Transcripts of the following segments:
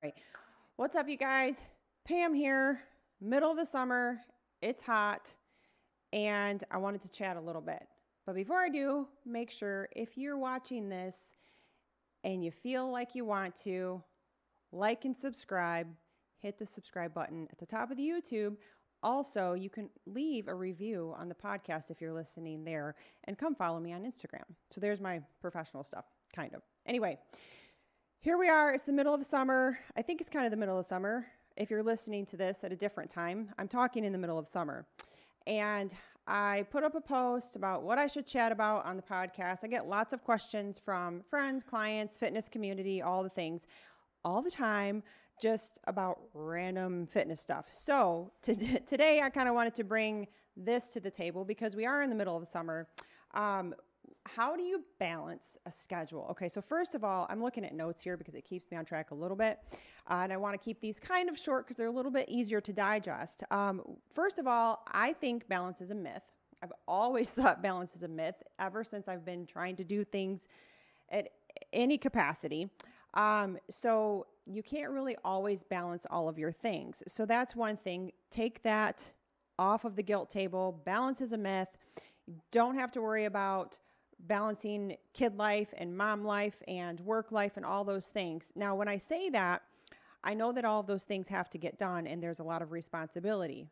Right. What's up, you guys? Pam here, middle of the summer. It's hot, and I wanted to chat a little bit. But before I do, make sure if you're watching this and you feel like you want to, like and subscribe. Hit the subscribe button at the top of the YouTube. Also, you can leave a review on the podcast if you're listening there, and come follow me on Instagram. So there's my professional stuff, kind of. Anyway, here we are. It's the middle of summer. I think it's kind of the middle of summer. If you're listening to this at a different time, I'm talking in the middle of summer. And I put up a post about what I should chat about on the podcast. I get lots of questions from friends, clients, fitness community, all the things, all the time, just about random fitness stuff. So to, today, I kind of wanted to bring this to the table because we are in the middle of summer. Um, how do you balance a schedule? Okay, so first of all, I'm looking at notes here because it keeps me on track a little bit. Uh, and I want to keep these kind of short because they're a little bit easier to digest. Um, first of all, I think balance is a myth. I've always thought balance is a myth ever since I've been trying to do things at any capacity. Um, so you can't really always balance all of your things. So that's one thing. Take that off of the guilt table. Balance is a myth. You don't have to worry about balancing kid life and mom life and work life and all those things. Now, when I say that, I know that all of those things have to get done and there's a lot of responsibility.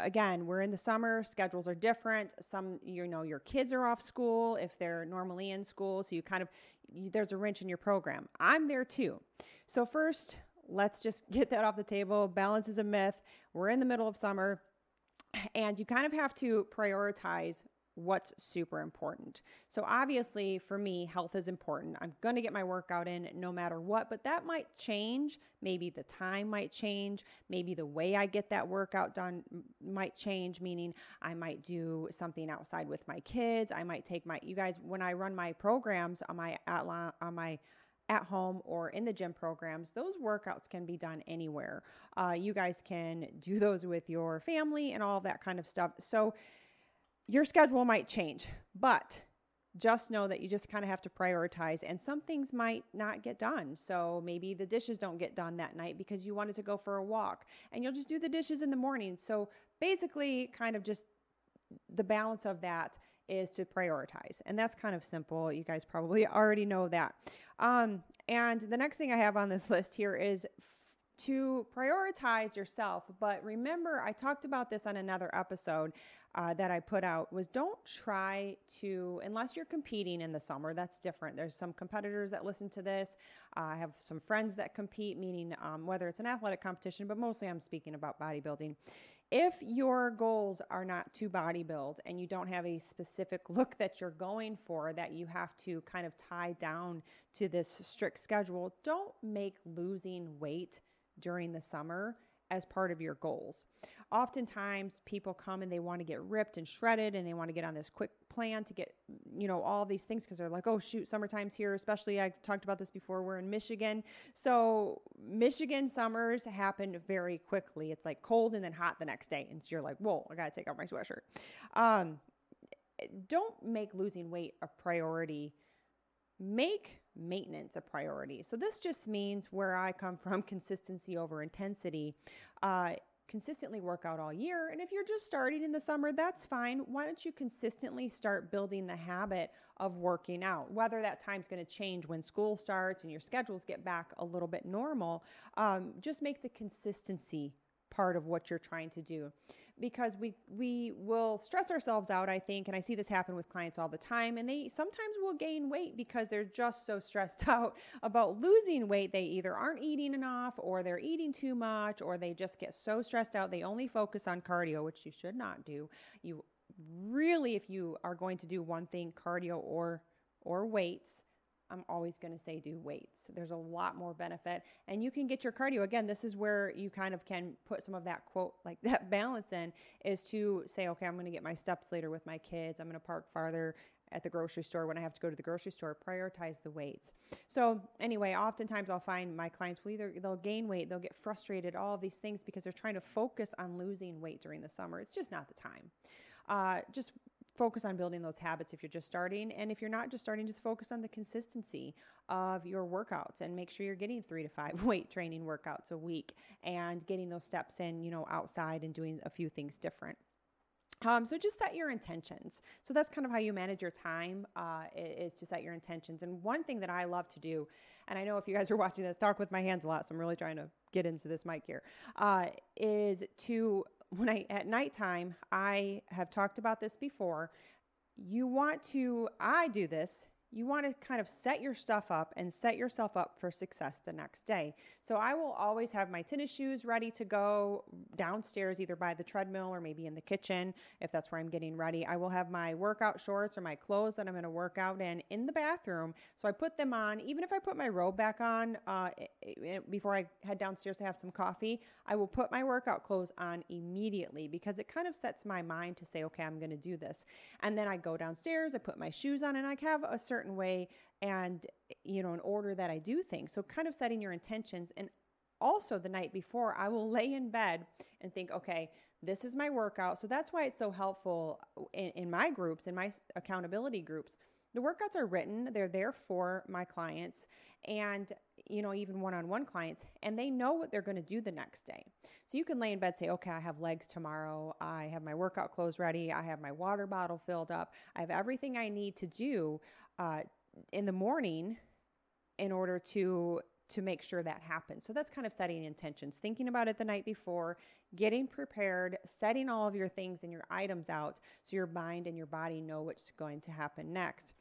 Again, we're in the summer, schedules are different. Some, you know, your kids are off school if they're normally in school. So you kind of, you, there's a wrench in your program. I'm there too. So, first, let's just get that off the table. Balance is a myth. We're in the middle of summer and you kind of have to prioritize what's super important. So, obviously, for me, health is important. I'm going to get my workout in no matter what, but that might change. Maybe the time might change. Maybe the way I get that workout done might change, meaning I might do something outside with my kids. I might take my, you guys, when I run my programs on my, on my, at home or in the gym programs, those workouts can be done anywhere. Uh, you guys can do those with your family and all that kind of stuff. So, your schedule might change, but just know that you just kind of have to prioritize and some things might not get done. So maybe the dishes don't get done that night because you wanted to go for a walk and you'll just do the dishes in the morning. So basically, kind of just the balance of that is to prioritize. And that's kind of simple. You guys probably already know that. Um, and the next thing I have on this list here is to prioritize yourself. But remember, I talked about this on another episode uh, that I put out was don't try to, unless you're competing in the summer, that's different. There's some competitors that listen to this. Uh, I have some friends that compete, meaning um, whether it's an athletic competition, but mostly I'm speaking about bodybuilding. If your goals are not to bodybuild and you don't have a specific look that you're going for that you have to kind of tie down to this strict schedule, don't make losing weight during the summer as part of your goals. Oftentimes, people come and they want to get ripped and shredded and they want to get on this quick plan to get, you know, all these things because they're like, oh, shoot, summertime's here. Especially, I talked about this before, we're in Michigan. So, Michigan summers happen very quickly. It's like cold and then hot the next day. And so you're like, whoa, I got to take off my sweatshirt. Um, don't make losing weight a priority make maintenance a priority. So this just means where I come from consistency over intensity. Uh, consistently work out all year. And if you're just starting in the summer, that's fine. Why don't you consistently start building the habit of working out? Whether that time's going to change when school starts and your schedules get back a little bit normal, um, just make the consistency part of what you're trying to do. Because we we will stress ourselves out i think and i see this happen with clients all the time and they sometimes will gain weight because they're just so stressed out about losing weight. They either aren't eating enough or they're eating too much or they just get so stressed out they only focus on cardio which you should not do. You really if you are going to do one thing cardio or or weights I'm always going to say do weights. There's a lot more benefit. And you can get your cardio. Again, this is where you kind of can put some of that quote, like that balance in, is to say, okay, I'm going to get my steps later with my kids. I'm going to park farther at the grocery store when I have to go to the grocery store. Prioritize the weights. So, anyway, oftentimes I'll find my clients will either they'll gain weight, they'll get frustrated, all these things because they're trying to focus on losing weight during the summer. It's just not the time. Uh, just focus on building those habits if you're just starting. And if you're not just starting, just focus on the consistency of your workouts and make sure you're getting three to five weight training workouts a week and getting those steps in, you know, outside and doing a few things different. Um, so just set your intentions. So that's kind of how you manage your time uh, is to set your intentions. And one thing that I love to do, and I know if you guys are watching this, talk with my hands a lot, so I'm really trying to get into this mic here, uh, is to when I at nighttime, I have talked about this before. You want to, I do this you want to kind of set your stuff up and set yourself up for success the next day. So I will always have my tennis shoes ready to go downstairs, either by the treadmill or maybe in the kitchen, if that's where I'm getting ready. I will have my workout shorts or my clothes that I'm going to work out in in the bathroom. So I put them on, even if I put my robe back on uh, before I head downstairs to have some coffee, I will put my workout clothes on immediately because it kind of sets my mind to say, okay, I'm going to do this. And then I go downstairs, I put my shoes on, and I have a certain certain way and you know an order that I do things. So kind of setting your intentions and also the night before I will lay in bed and think, okay, this is my workout. So that's why it's so helpful uh, in, in my groups, in my accountability groups. The workouts are written, they're there for my clients and you know even one-on-one clients and they know what they're going to do the next day. So you can lay in bed say, "Okay, I have legs tomorrow. I have my workout clothes ready. I have my water bottle filled up. I have everything I need to do uh, in the morning in order to to make sure that happens. So that's kind of setting intentions, thinking about it the night before, getting prepared, setting all of your things and your items out so your mind and your body know what's going to happen next.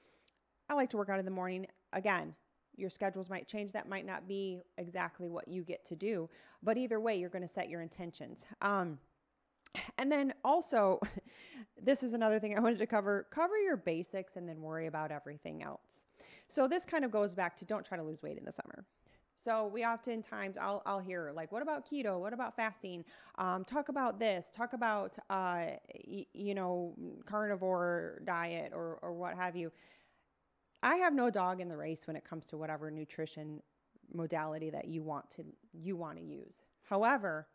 I like to work out in the morning. Again, your schedules might change. That might not be exactly what you get to do, but either way, you're going to set your intentions. Um, and then also, this is another thing I wanted to cover cover your basics and then worry about everything else. So, this kind of goes back to don't try to lose weight in the summer. So we oftentimes I'll I'll hear like, what about keto? What about fasting? Um, talk about this. Talk about uh, y- you know carnivore diet or or what have you. I have no dog in the race when it comes to whatever nutrition modality that you want to you want to use. However,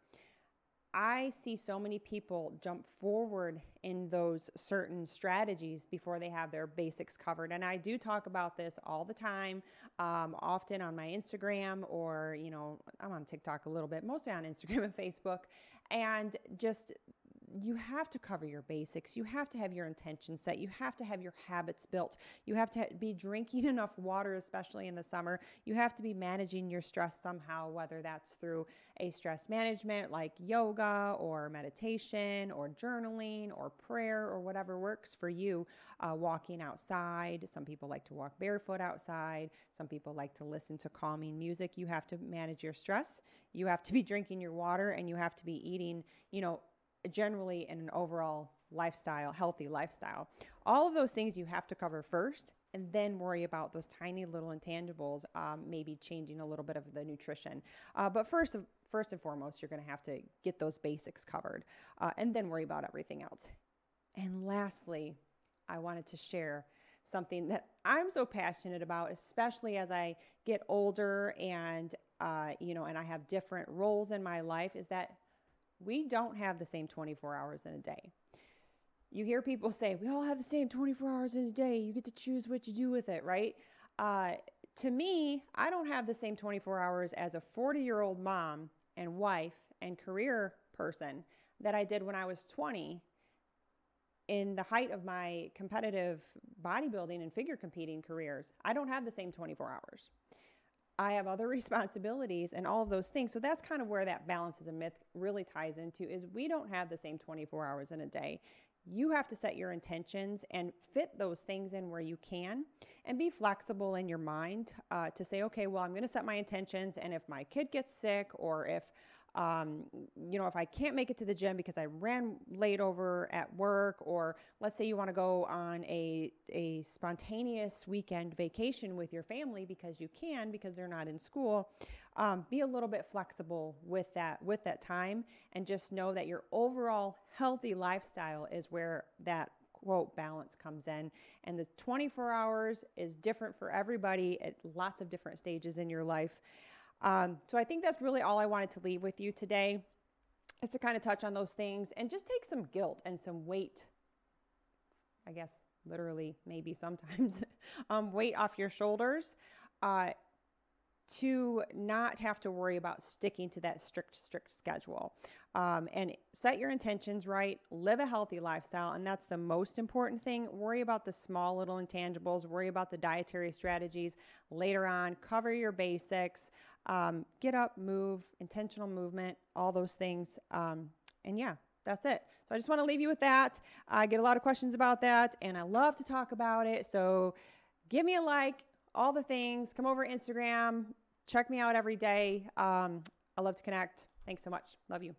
I see so many people jump forward in those certain strategies before they have their basics covered. And I do talk about this all the time, um, often on my Instagram or, you know, I'm on TikTok a little bit, mostly on Instagram and Facebook. And just you have to cover your basics. You have to have your intentions set. You have to have your habits built. You have to be drinking enough water, especially in the summer. You have to be managing your stress somehow, whether that's through a stress management like yoga or meditation or journaling or prayer or whatever works for you. Uh, walking outside. Some people like to walk barefoot outside. Some people like to listen to calming music. You have to manage your stress. You have to be drinking your water and you have to be eating, you know, generally in an overall lifestyle, healthy lifestyle. All of those things you have to cover first and then worry about those tiny little intangibles, um, maybe changing a little bit of the nutrition. Uh, but first, first and foremost, you're going to have to get those basics covered uh, and then worry about everything else. And lastly, I wanted to share something that I'm so passionate about, especially as I get older and uh, you know, and I have different roles in my life, is that we don't have the same 24 hours in a day. You hear people say, we all have the same 24 hours in a day. You get to choose what you do with it, right? Uh, to me, I don't have the same 24 hours as a 40 year old mom and wife and career person that I did when I was 20 in the height of my competitive bodybuilding and figure competing careers. I don't have the same 24 hours. I have other responsibilities and all of those things. So that's kind of where that balance is a myth really ties into is we don't have the same 24 hours in a day. You have to set your intentions and fit those things in where you can and be flexible in your mind uh, to say, okay, well, I'm going to set my intentions. And if my kid gets sick or if um, you know, if I can't make it to the gym because I ran late over at work, or let's say you want to go on a, a spontaneous weekend vacation with your family because you can because they're not in school, um, be a little bit flexible with that with that time, and just know that your overall healthy lifestyle is where that quote balance comes in. And the 24 hours is different for everybody at lots of different stages in your life um, so I think that's really all I wanted to leave with you today is to kind of touch on those things and just take some guilt and some weight I guess literally, maybe sometimes, um, weight off your shoulders. Uh, to not have to worry about sticking to that strict, strict schedule. Um, and set your intentions right, live a healthy lifestyle. And that's the most important thing. Worry about the small little intangibles, worry about the dietary strategies later on, cover your basics, um, get up, move, intentional movement, all those things. Um, and yeah, that's it. So I just want to leave you with that. I get a lot of questions about that, and I love to talk about it. So give me a like, all the things. Come over Instagram, check me out every day. Um, I love to connect. Thanks so much. Love you.